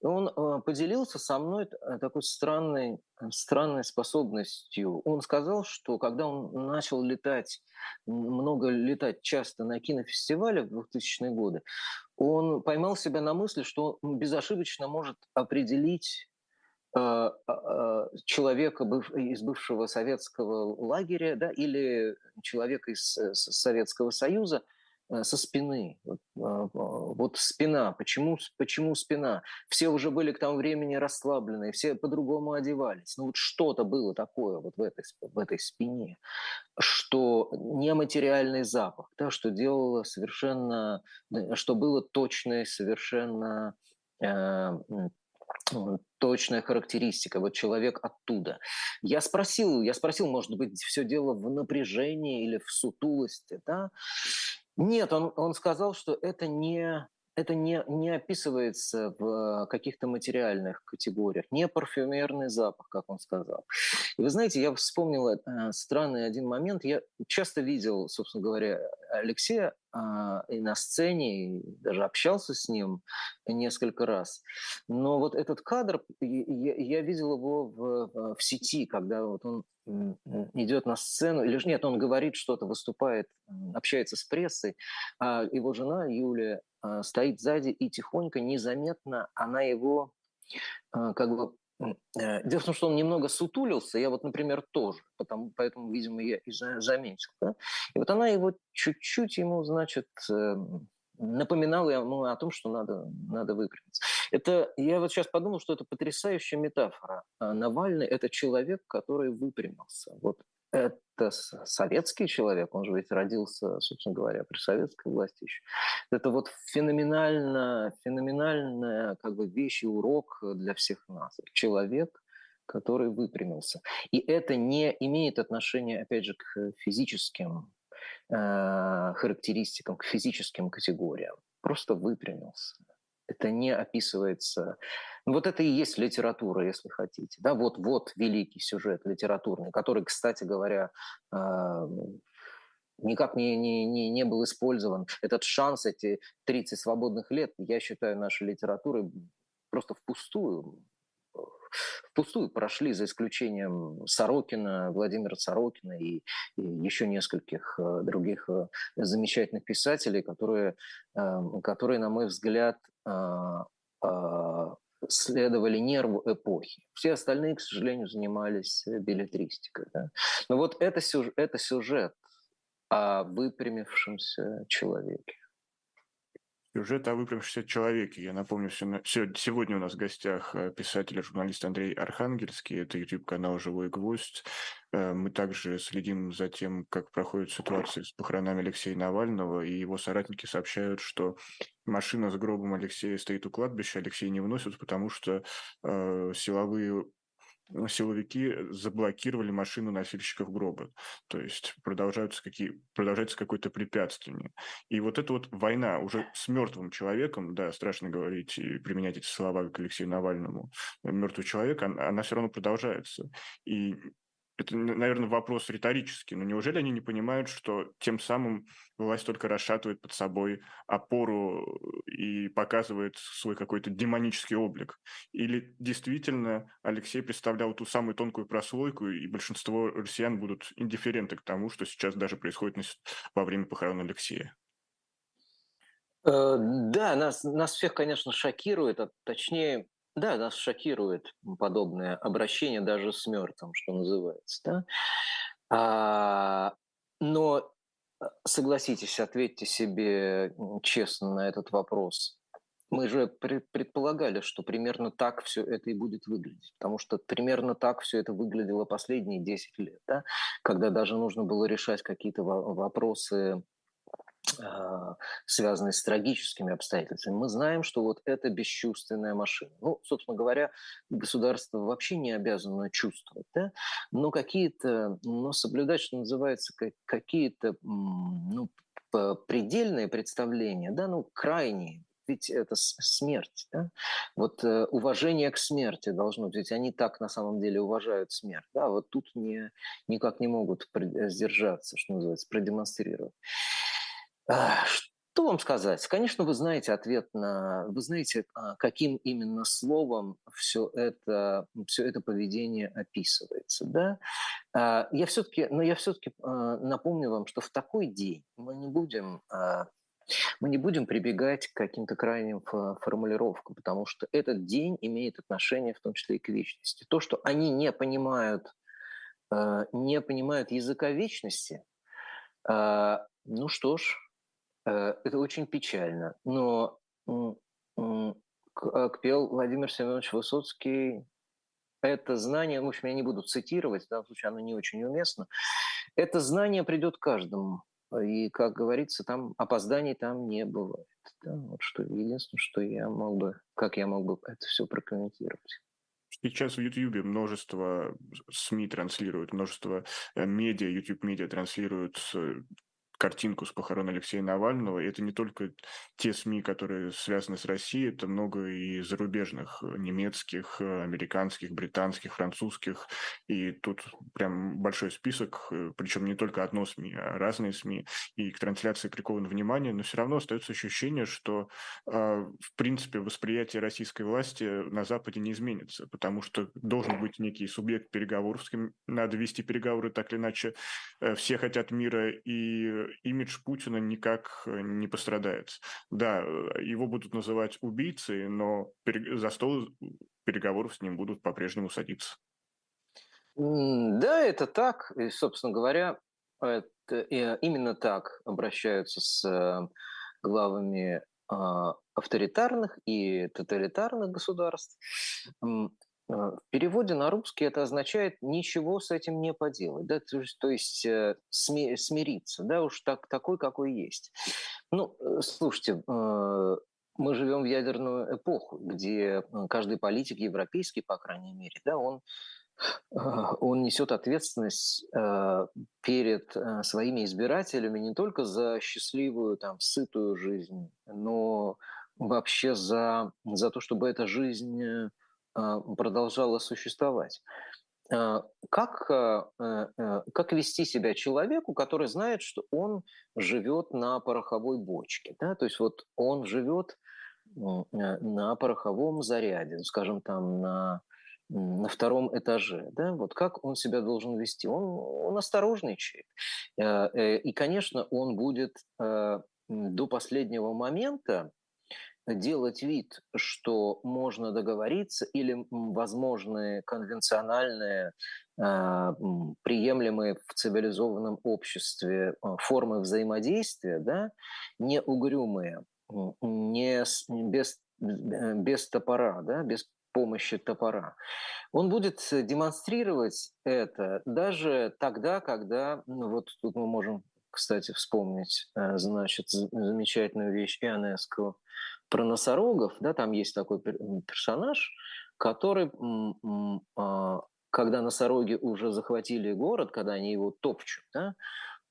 и он э, поделился со мной э, такой странной, э, странной способностью. Он сказал, что когда он начал летать, много летать часто на кинофестивалях в 2000-е годы, он поймал себя на мысли, что он безошибочно может определить человека из бывшего советского лагеря да, или человека из Советского Союза – Э, со спины. Вот, а, вот спина. Почему, почему спина? Все уже были к тому времени расслаблены, все по-другому одевались. Ну вот что-то было такое вот в этой, в этой спине, что нематериальный запах, да, что делало совершенно, что было точное совершенно э, точная характеристика, вот человек оттуда. Я спросил, я спросил, может быть, все дело в напряжении или в сутулости, да? Нет, он, он сказал, что это не это не, не описывается в каких-то материальных категориях, не парфюмерный запах, как он сказал. И вы знаете, я вспомнил э, странный один момент. Я часто видел, собственно говоря, Алексея и на сцене, и даже общался с ним несколько раз. Но вот этот кадр, я, я видел его в, в сети, когда вот он идет на сцену, или нет, он говорит что-то, выступает, общается с прессой, а его жена Юлия а, стоит сзади и тихонько, незаметно она его а, как бы Дело в том, что он немного сутулился, я вот, например, тоже, потому, поэтому, видимо, я и заметил. Да? И вот она его чуть-чуть ему, значит, эм, напоминала ему о том, что надо, надо выпрямиться. Это, я вот сейчас подумал, что это потрясающая метафора. А Навальный – это человек, который выпрямился. Вот это советский человек, он же ведь родился, собственно говоря, при советской власти еще. Это вот феноменально, феноменальная как бы вещь и урок для всех нас. Человек, который выпрямился. И это не имеет отношения, опять же, к физическим э, характеристикам, к физическим категориям. Просто выпрямился это не описывается. Ну, вот это и есть литература, если хотите. Да, вот, вот великий сюжет литературный, который, кстати говоря, а, никак не, не, не, не был использован. Этот шанс, эти 30 свободных лет, я считаю, нашей литературы просто впустую впустую прошли, за исключением Сорокина, Владимира Сорокина и, и еще нескольких э, других э, замечательных писателей, которые, эм, которые на мой взгляд, следовали нерву эпохи. Все остальные, к сожалению, занимались билетристикой. Да? Но вот это сюжет, это сюжет о выпрямившемся человеке. Сюжет о выпрямившемся человеке. Я напомню, сегодня у нас в гостях э, писатель и журналист Андрей Архангельский. Это YouTube-канал «Живой гвоздь». Э, мы также следим за тем, как проходит ситуация с похоронами Алексея Навального, и его соратники сообщают, что машина с гробом Алексея стоит у кладбища, Алексей не выносят, потому что э, силовые силовики заблокировали машину носильщиков гроба. То есть продолжаются какие, продолжается какое-то препятствие. И вот эта вот война уже с мертвым человеком, да, страшно говорить и применять эти слова к Алексею Навальному, мертвый человек, она, она все равно продолжается. И это, наверное, вопрос риторический, но неужели они не понимают, что тем самым власть только расшатывает под собой опору и показывает свой какой-то демонический облик? Или действительно Алексей представлял ту самую тонкую прослойку, и большинство россиян будут индифференты к тому, что сейчас даже происходит во время похорон Алексея? Э, да, нас, нас всех, конечно, шокирует, а точнее Да, нас шокирует подобное обращение даже с мертвым, что называется. Да? А, но э, согласитесь, ответьте себе честно на этот вопрос. Мы же предполагали, что примерно так все это и будет выглядеть, потому что примерно так все это выглядело последние 10 лет, да? когда даже нужно было решать какие-то вопросы связанные с трагическими обстоятельствами, мы знаем, что вот это бесчувственная машина. Ну, собственно говоря, государство вообще не обязано чувствовать, да? но какие-то, но соблюдать, что называется, какие-то ну, предельные представления, да, ну, крайние, ведь это смерть. Да? Вот э, уважение к смерти должно быть. Ведь они так на самом деле уважают смерть. Да? Вот тут не, никак не могут сдержаться, что называется, продемонстрировать. Что вам сказать? Конечно, вы знаете ответ на... Вы знаете, а, каким именно словом все это, все это поведение описывается. Да? А, я все-таки, но я все-таки а, напомню вам, что в такой день мы не будем мы не будем прибегать к каким-то крайним формулировкам, потому что этот день имеет отношение в том числе и к вечности. То, что они не понимают, не понимают языка вечности, ну что ж, это очень печально. Но как пел Владимир Семенович Высоцкий, это знание, в общем, я не буду цитировать, в данном случае оно не очень уместно, это знание придет каждому. И, как говорится, там опозданий там не бывает. Да? Вот что единственное, что я мог бы, как я мог бы это все прокомментировать. Сейчас в YouTube множество СМИ транслируют, множество э, медиа, YouTube-медиа транслируют картинку с похорон Алексея Навального. Это не только те СМИ, которые связаны с Россией, это много и зарубежных, э, немецких, э, американских, британских, французских. И тут прям большой список, э, причем не только одно СМИ, а разные СМИ. И к трансляции приковано внимание, но все равно остается ощущение, что в принципе восприятие российской власти на Западе не изменится, потому что должен быть некий субъект переговоров, с кем надо вести переговоры так или иначе. Все хотят мира, и имидж Путина никак э, не пострадает. Да, э, его будут называть убийцей, но за стол переговоров с ним будут по-прежнему садиться. Да, это так. И, собственно говоря, это, именно так обращаются с э, главами а, авторитарных и тоталитарных государств. Э, в переводе на русский это означает ничего с этим не поделать, да, то есть, то есть э, смириться, да, уж так, такой, какой есть. Ну, э, слушайте, мы живем в ядерную эпоху, где каждый политик европейский, по крайней мере, да, он он несет ответственность перед своими избирателями не только за счастливую, там, сытую жизнь, но вообще за, за то, чтобы эта жизнь продолжала существовать. А, как, а, э, э, как вести себя человеку, который знает, что он живет на пороховой бочке? Да? То есть вот он живет э, на пороховом заряде, скажем, там на, на втором этаже. Да? Вот как он себя должен вести? Он, он осторожничает. И, конечно, он будет до последнего момента делать вид, что можно договориться или возможны конвенциональные, а, приемлемые в цивилизованном обществе а, формы взаимодействия, да, не угрюмые, не без, без топора, да, без помощи топора. Он будет демонстрировать это даже тогда, когда, ну вот тут мы можем, кстати, вспомнить, э, значит, замечательную вещь Ионеско, про носорогов, да, там есть такой персонаж, который, а, когда носороги уже захватили город, когда они его топчут, да,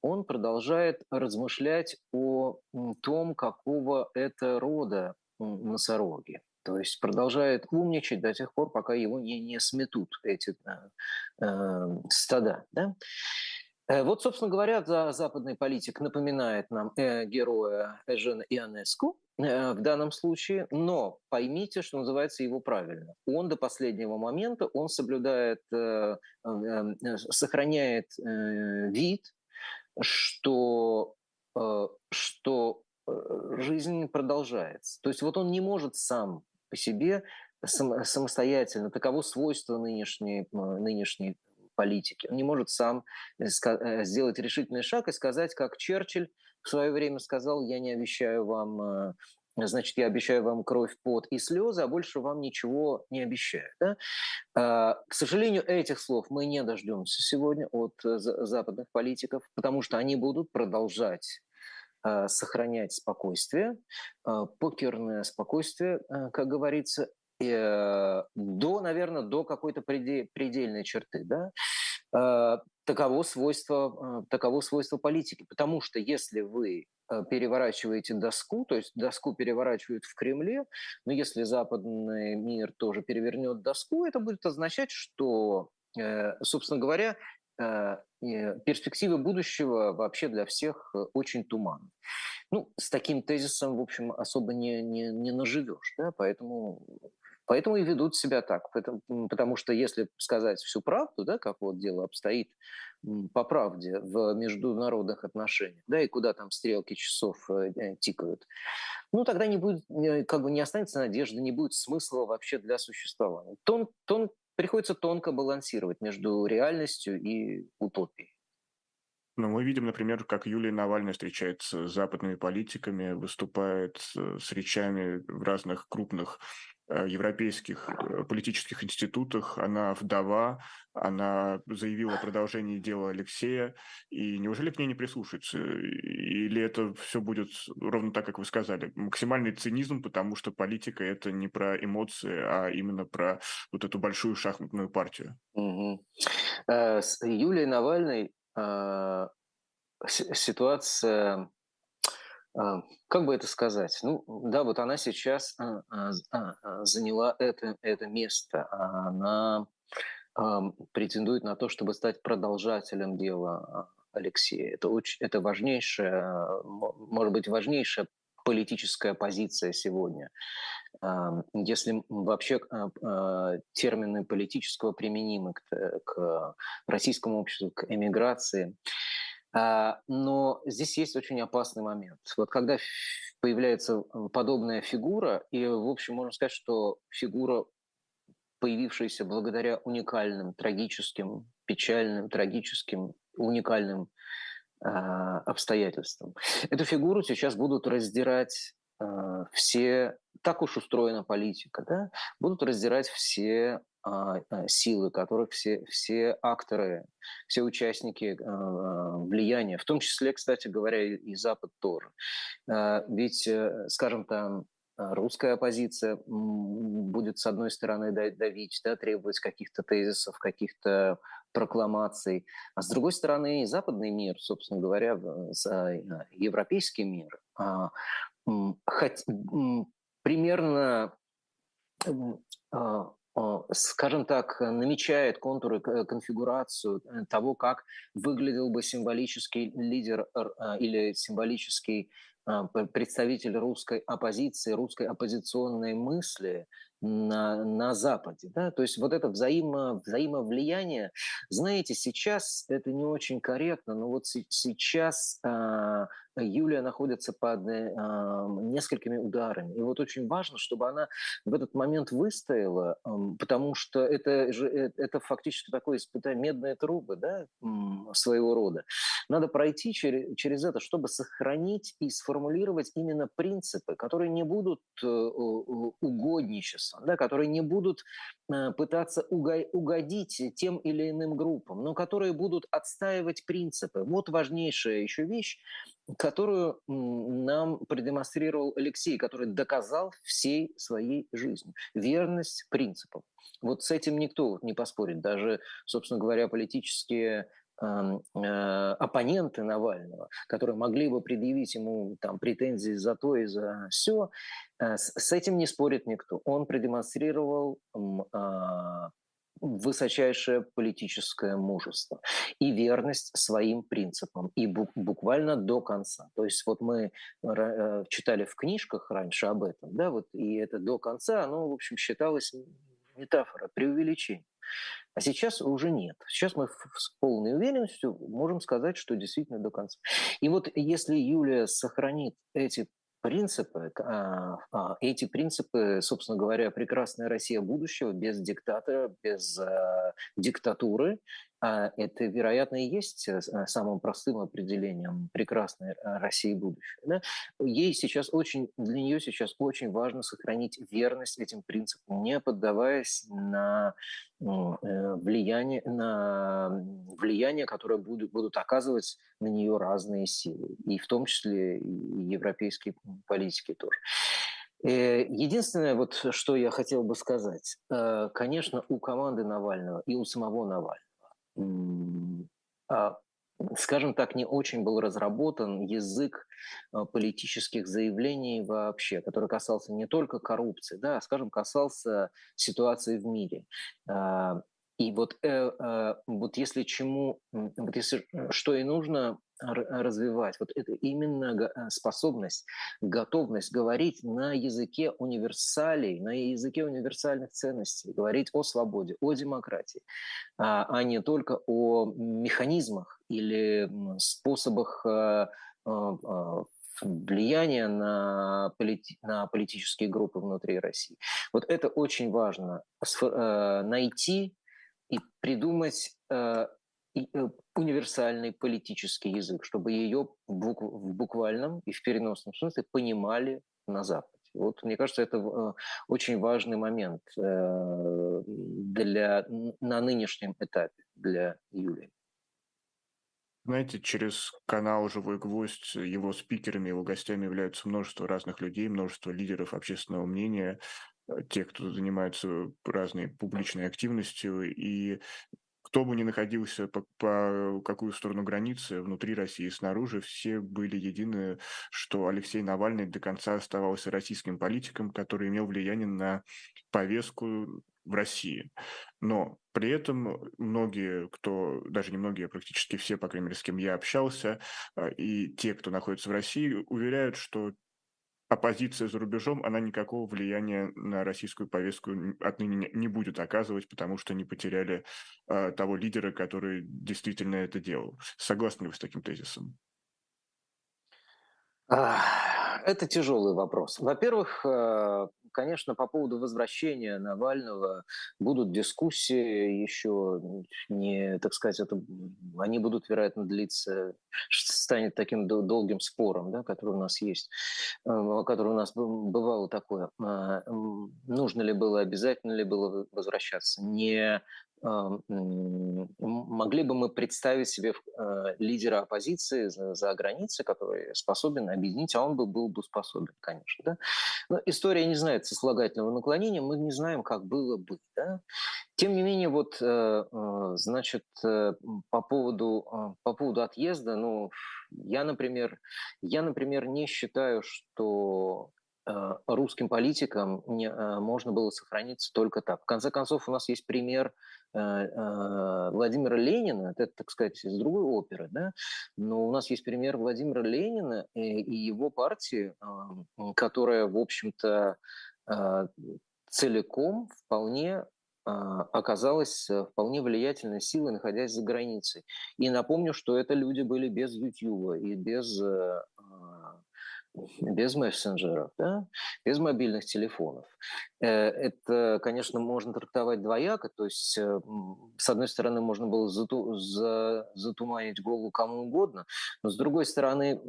он продолжает размышлять о том, какого это рода носороги. То есть продолжает умничать до тех пор, пока его не, не сметут эти э, э, стада. Да? Э, вот, собственно говоря, западный политик напоминает нам э, героя Эжена Ионеску, Э, в данном случае, но поймите, что называется его правильно. Он до последнего момента, он соблюдает, эм, сохраняет вид, что, что жизнь продолжается. То есть вот он не может сам по себе самостоятельно. Таково свойство нынешней, нынешней политики. Он не может сам э, э, сделать решительный шаг и сказать, как Черчилль в свое время сказал, я не обещаю вам э, значит, я обещаю вам кровь, пот и слезы, а больше вам ничего не обещаю. Да? А, к сожалению, этих слов мы не дождемся сегодня от западных политиков, потому что они будут продолжать сохранять спокойствие, покерное спокойствие, как говорится, Э, до, наверное, до какой-то предельной черты, да, э, таково свойство, э, таково свойство политики. Потому что если вы переворачиваете доску, то есть доску переворачивают в Кремле, но если западный мир тоже перевернет доску, это будет означать, что, собственно говоря, перспективы будущего вообще для всех очень туманны. Ну, с таким тезисом, в общем, особо не, не, не наживешь, да, поэтому Поэтому и ведут себя так. Потому, потому что если сказать всю правду, да, как вот дело обстоит по правде в международных отношениях, да, и куда там стрелки часов э, э, тикают, ну тогда не будет, э, как бы не останется надежды, не будет смысла вообще для существования. Тон, тон, приходится тонко балансировать между реальностью и утопией. Но мы видим, например, как Юлия Навальная встречается с западными политиками, выступает с речами в разных крупных Э, европейских э, политических институтах. Она вдова, она заявила о продолжении дела Алексея. И неужели к ней не прислушаются? Или это все будет ровно так, как вы сказали? Максимальный цинизм, потому что политика – это не про эмоции, а именно про вот эту большую шахматную партию. Угу. С Юлией Навальной ситуация как бы это сказать? Ну, да, вот она сейчас а, а, заняла это, это место. Она претендует на то, чтобы стать продолжателем дела Алексея. Это, очень, это важнейшая, может быть, важнейшая политическая позиция сегодня. Если вообще термины политического применимы к, к российскому обществу, к эмиграции, а, но здесь есть очень опасный момент. Вот когда появляется подобная фигура, и, в общем, можно сказать, что фигура, появившаяся благодаря уникальным, трагическим, печальным, трагическим, уникальным э, обстоятельствам. Эту фигуру сейчас будут раздирать э, все, так уж устроена политика, да, будут раздирать все а, а, силы, которых все, все акторы, все участники а, влияния, в том числе, кстати говоря, и Запад тоже. Ведь, э, скажем, там русская оппозиция будет, с одной стороны, давить, да, требовать каких-то тезисов, каких-то прокламаций, а с другой стороны, и западный мир, собственно говоря, европейский мир, хоть, примерно а, скажем так, намечает контуры, конфигурацию э, того, как выглядел бы символический лидер а, или символический а, представитель русской оппозиции, русской оппозиционной мысли на, на Западе. Да? То есть вот это взаимо, взаимовлияние, знаете, сейчас это не очень корректно, но вот сейчас Юлия находится под э, несколькими ударами. И вот очень важно, чтобы она в этот момент выстояла, э, потому что это, же, э, это фактически такое испытание, медные трубы да, своего рода. Надо пройти через, через это, чтобы сохранить и сформулировать именно принципы, которые не будут э, угодничеством, да, которые не будут э, пытаться угодить тем или иным группам, но которые будут отстаивать принципы. Вот важнейшая еще вещь, которую нам продемонстрировал Алексей, который доказал всей своей жизнью. Верность принципам. Вот с этим никто не поспорит. Даже, собственно говоря, политические э, оппоненты Навального, которые могли бы предъявить ему там, претензии за то и за все, э, с этим не спорит никто. Он продемонстрировал а, высочайшее политическое мужество и верность своим принципам, и буквально до конца. То есть вот мы э, читали в книжках раньше об этом, да, вот, и это до конца, оно, в общем, считалось метафора, преувеличение. А сейчас уже нет. Сейчас мы с полной уверенностью можем сказать, что действительно до конца. И вот если Юлия сохранит эти принципы, а, а, эти принципы, собственно говоря, прекрасная Россия будущего без диктатора, без э, диктатуры, а это, вероятно, и есть э, э, самым простым определением прекрасной России будущего. Да? Ей сейчас очень, для нее сейчас очень важно сохранить верность этим принципам, не поддаваясь на влияние, на влияние, которое будут, будут оказывать на нее разные силы, и в том числе и европейские политики тоже. Э, единственное, вот, что я хотел бы сказать, э, конечно, у команды Навального и у самого Навального, а, скажем так, не очень был разработан язык э, политических заявлений вообще, который касался не только коррупции, да, а, скажем, касался ситуации в мире. А, и вот, э, э, вот если чему, вот если что и нужно развивать, вот это именно э, способность, готовность говорить на языке универсалей, на языке универсальных ценностей, говорить о свободе, о демократии, а, а не только о механизмах или способах э, э, влияния на, полити- на политические группы внутри России. Вот это очень важно. Найти и придумать универсальный политический язык, чтобы ее в буквальном и в переносном смысле понимали на Западе. Вот мне кажется, это э, очень важный момент э, для, на нынешнем этапе для Юлии. Знаете, через канал «Живой гвоздь» его спикерами, его гостями являются множество разных людей, множество лидеров общественного мнения, Э, те, кто занимаются разной публичной активностью, и кто бы ни находился по, по какую сторону границы, внутри России и снаружи, все были едины, что Алексей Навальный до конца оставался российским политиком, который имел влияние на повестку в России. Но при этом многие, кто, даже не многие, а практически все, по крайней мере, с кем я общался, э, и те, кто находится в России, уверяют, что оппозиция за рубежом, она никакого влияния на российскую повестку отныне не будет оказывать, потому что не потеряли э, того лидера, который действительно это делал. Согласны ли вы с таким тезисом? Это тяжелый вопрос. Во-первых, э, конечно, по поводу возвращения Навального будут дискуссии еще не, так сказать, это, они будут, вероятно, длиться, станет таким долгим спором, да, который у нас есть, э, который у нас бывало такое. А, нужно ли было, обязательно ли было возвращаться? Не могли бы мы представить себе э, лидера оппозиции за, границей, который способен объединить, а он бы был бы способен, конечно. Да? Но история не знает сослагательного наклонения, мы не знаем, как было бы. Да? Тем не менее, вот, э, э, значит, по поводу, по поводу отъезда, ну, я, например, я, например, не считаю, что русским политикам не, можно было сохраниться только так. В конце концов, у нас есть пример Э, э, Владимира Ленина, это, так сказать, из другой оперы, да, но у нас есть пример Владимира Ленина и, его партии, которая, в общем-то, э, целиком вполне оказалась вполне влиятельной силой, находясь за границей. И напомню, что это люди были без YouTube и без без мессенджеров, да? без мобильных телефонов. Э, это, конечно, можно трактовать двояко, то есть, э, с одной стороны, можно было зату затуманить голову кому угодно, но с другой стороны,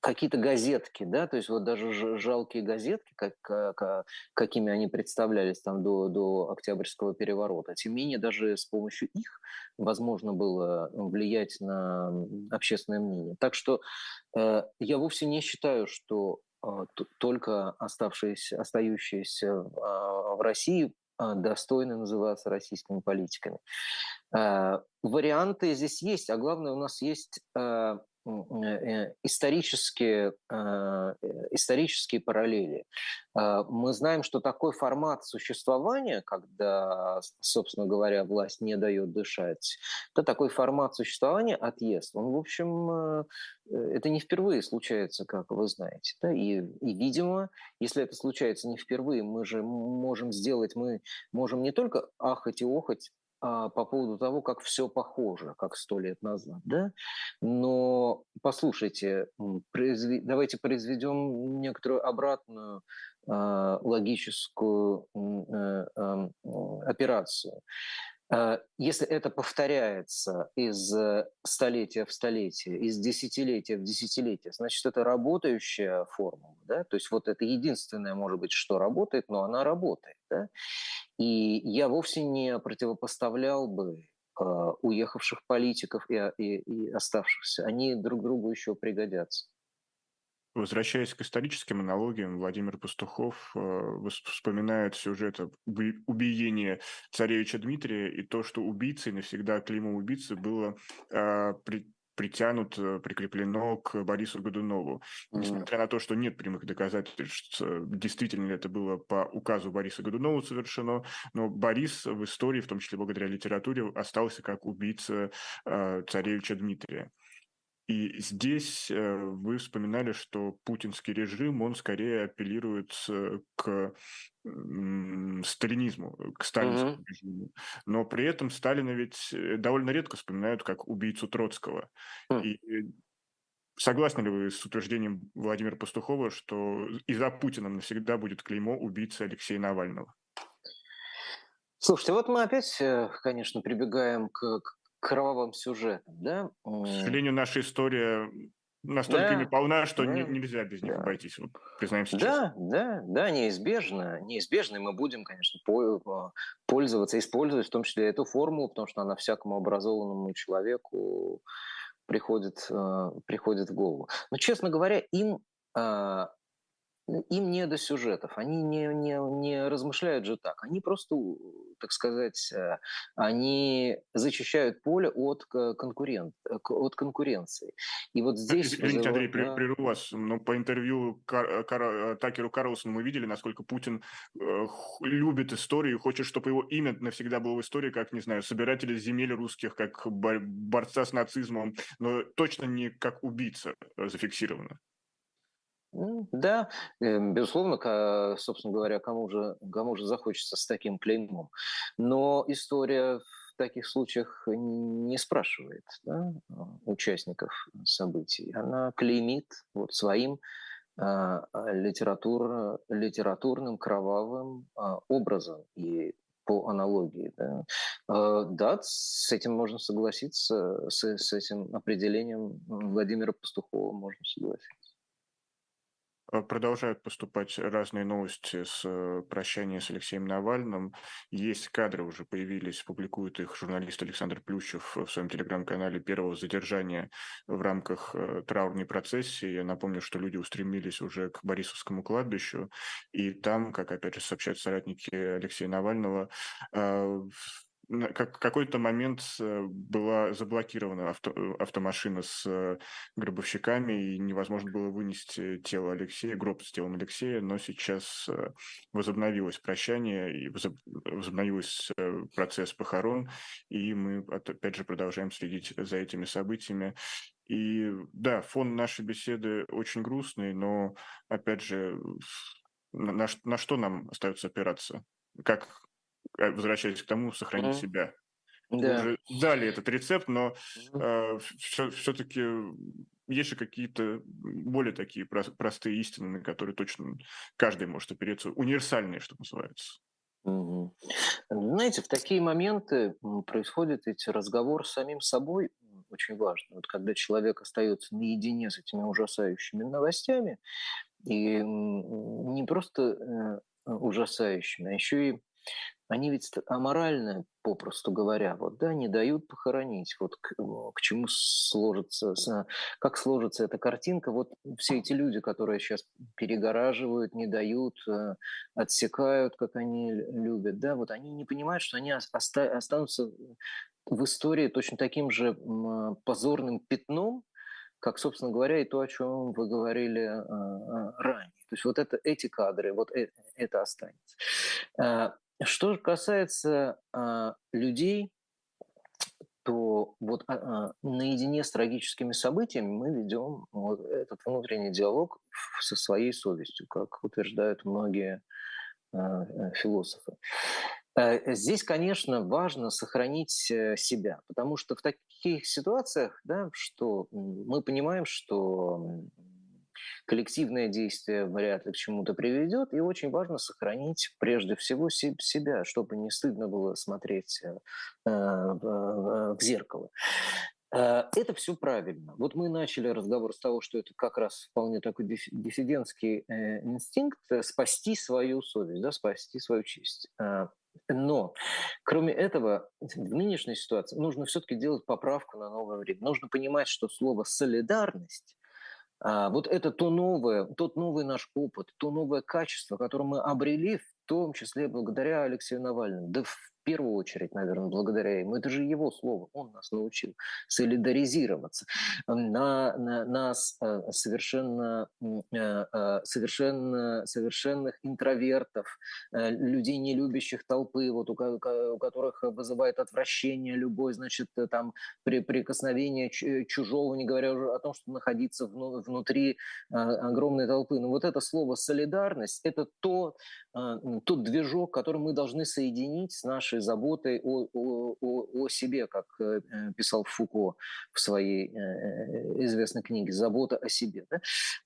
какие-то газетки, да, то есть вот даже жалкие газетки, как, как, какими они представлялись там до, до Октябрьского переворота, тем не менее даже с помощью их возможно было влиять на общественное мнение. Так что э, я вовсе не считаю, что э, только оставшиеся, остающиеся э, в России э, достойны называться российскими политиками. Э, варианты здесь есть, а главное у нас есть Э, исторические, э, исторические параллели. А, мы знаем, что такой формат существования, когда, собственно говоря, власть не дает дышать, это такой формат существования отъезд. Он, в общем, э, это не впервые случается, как вы знаете. Да? И, и, видимо, если это случается не впервые, мы же можем сделать, мы можем не только ахать и охать по поводу того, как все похоже, как сто лет назад, да? Но послушайте, произве... давайте произведем некоторую обратную а, логическую э, э, операцию. А, если это повторяется из столетия в столетие, из десятилетия в десятилетие, значит, это работающая формула. Да? То есть вот это единственное, может быть, что работает, но она работает. Да? И я вовсе не противопоставлял бы а, уехавших политиков и, и, и оставшихся. Они друг другу еще пригодятся. Возвращаясь к историческим аналогиям, Владимир Пастухов э, вспоминает сюжет убиения царевича Дмитрия и то, что убийцей навсегда клеймо убийцы было э, при, притянут, э, прикреплено к Борису Годунову. Несмотря на то, что нет прямых доказательств, действительно ли это было по указу Бориса Годунова совершено, но Борис в истории, в том числе благодаря литературе, остался как убийца э, царевича Дмитрия. И здесь э, вы вспоминали, что путинский режим, он скорее апеллирует к сталинизму, к сталинскому mm-hmm. режиму. Но при этом Сталина ведь э, довольно редко вспоминают как убийцу Троцкого. Mm. И согласны ли вы с утверждением Владимира Пастухова, что и за Путиным навсегда будет клеймо убийцы Алексея Навального? Слушайте, вот мы опять, э, конечно, прибегаем к, кровавым сюжетом, да? К сожалению, наша история настолько да, полна, что да, не, нельзя без них да. обойтись, вот, признаемся Да, да, да, неизбежно, неизбежно, и мы будем, конечно, пользоваться, использовать в том числе эту формулу, потому что она всякому образованному человеку приходит, э, приходит в голову. Но, честно говоря, им а, им не до сюжетов, они не, не, не размышляют же так, они просто, так сказать, э, они зачищают поле от, конкурент, от конкуренции. И вот здесь... Извините, Андрей, прерву вас, но по интервью Кар... Кар... Такеру Карлсону мы видели, насколько Путин э, любит историю, хочет, чтобы его имя навсегда было в истории, как, не знаю, собирателя земель русских, как борца с нацизмом, но точно не как убийца э, зафиксировано. Да, эм, безусловно, собственно говоря, кому же, кому же захочется с таким клеймом. Но история в таких случаях не спрашивает да, участников событий. Она клеймит вот своим а, литератур, литературным кровавым а, образом и по аналогии. Да. А, да, с этим можно согласиться, с, с этим определением Владимира Пастухова можно согласиться. Э, продолжают поступать разные новости с э, прощания с Алексеем Навальным. Есть кадры уже появились, публикует их журналист Александр Плющев в своем телеграм-канале первого задержания в рамках э, траурной процессии. Я напомню, что люди устремились уже к Борисовскому кладбищу, и там, как опять же сообщают соратники Алексея Навального, как какой-то момент э, была заблокирована авто, э, автомашина с э, гробовщиками, и невозможно было вынести тело Алексея, гроб с телом Алексея, но сейчас возобновилось прощание и возобновился процесс похорон, и мы, опять же, продолжаем следить за этими событиями. И да, фон нашей беседы очень грустный, но, опять же, на, на что нам остается опираться? Как возвращаясь к тому, сохранить mm-hmm. себя. Да. Уже дали этот рецепт, но э, все, все-таки есть же какие-то более такие простые истины, на которые точно каждый может опереться, универсальные, что называется. Угу. Знаете, в такие моменты происходит ведь разговор с самим собой очень важно. Вот когда человек остается наедине с этими ужасающими новостями, и не просто э, ужасающими, а еще и они ведь аморальны, попросту говоря, вот, да, не дают похоронить. Вот к, к чему сложится, как сложится эта картинка. Вот все эти люди, которые сейчас перегораживают, не дают, э, отсекают, как они любят, да, вот они не понимают, что они оста- останутся в истории точно таким же позорным пятном, как, собственно говоря, и то, о чем вы говорили э, э, ранее. То есть вот это, эти кадры, вот это останется. Что касается а, людей, то вот а, наедине с трагическими событиями мы ведем вот этот внутренний диалог со своей совестью, как утверждают многие а, э, философы. Э, здесь, конечно, важно сохранить э, себя, потому что в таких ситуациях, да, что мы понимаем, что коллективное действие вряд ли к чему-то приведет, и очень важно сохранить прежде всего себя, чтобы не стыдно было смотреть э, в зеркало. Это все правильно. Вот мы начали разговор с того, что это как раз вполне такой диссидентский инстинкт спасти свою совесть, да, спасти свою честь. Но, кроме этого, в нынешней ситуации нужно все-таки делать поправку на новое время. Нужно понимать, что слово «солидарность» вот это то новое, тот новый наш опыт, то новое качество, которое мы обрели, в том числе благодаря Алексею Навальному. Да в первую очередь, наверное, благодаря ему. Это же его слово, он нас научил солидаризироваться. На, на нас э, совершенно, э, э, совершенно, совершенных интровертов, людей, не любящих толпы, вот у, у которых вызывает отвращение любой, значит, там при прикосновение чужого, не говоря уже о том, что находиться внутри огромной толпы. Но вот это слово солидарность, это то, тот движок, который мы должны соединить с нашей нашей заботой о, о, о, себе, как э, э, писал Фуко в своей э, известной книге «Забота о себе». Да?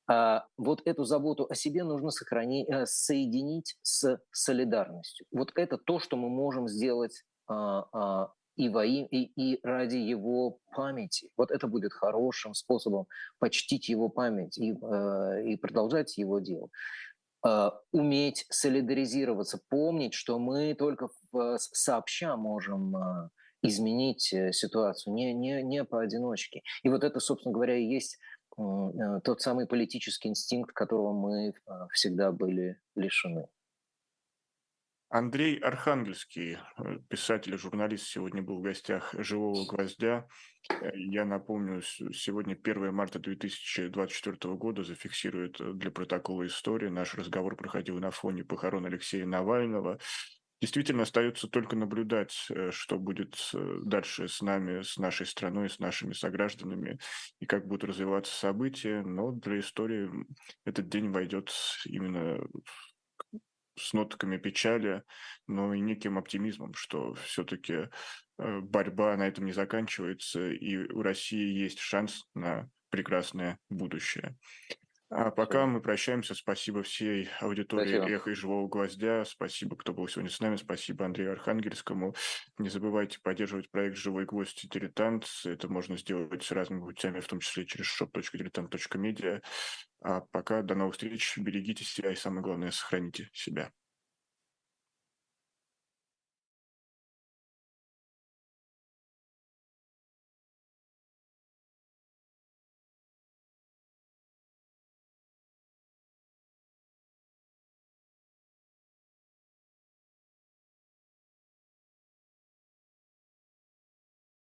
А вот эту заботу о себе нужно сохранить, соединить с солидарностью. Вот это то, что мы можем сделать а, а, и, во им, и, и ради его памяти. Вот это будет хорошим способом почтить его память и, и продолжать его дело. Э, уметь солидаризироваться, помнить, что мы только сообща можем э, изменить э, ситуацию, не, не, не поодиночке. И вот это, собственно говоря, и есть тот самый политический инстинкт, которого мы всегда были лишены. Андрей Архангельский, э, писатель и журналист, сегодня был в гостях «Живого гвоздя». Э, я напомню, сегодня 1 марта 2024 года зафиксирует э, для протокола истории. Наш разговор проходил на фоне похорон Алексея Навального. Действительно, остается только наблюдать, что будет дальше с нами, с нашей страной, с нашими согражданами, и как будут развиваться события. Но для истории этот день войдет именно с нотками печали, но и неким оптимизмом, что все-таки э, борьба на этом не заканчивается, и у России есть шанс на прекрасное будущее. А пока мы прощаемся. Спасибо всей аудитории спасибо. «Эхо и живого гвоздя». Спасибо, кто был сегодня с нами. Спасибо Андрею Архангельскому. Не забывайте поддерживать проект «Живой гвоздь» и «Дилетант». Это можно сделать с разными путями, в том числе через shop.diletant.media. А пока до новых встреч. Берегите себя и, самое главное, сохраните себя.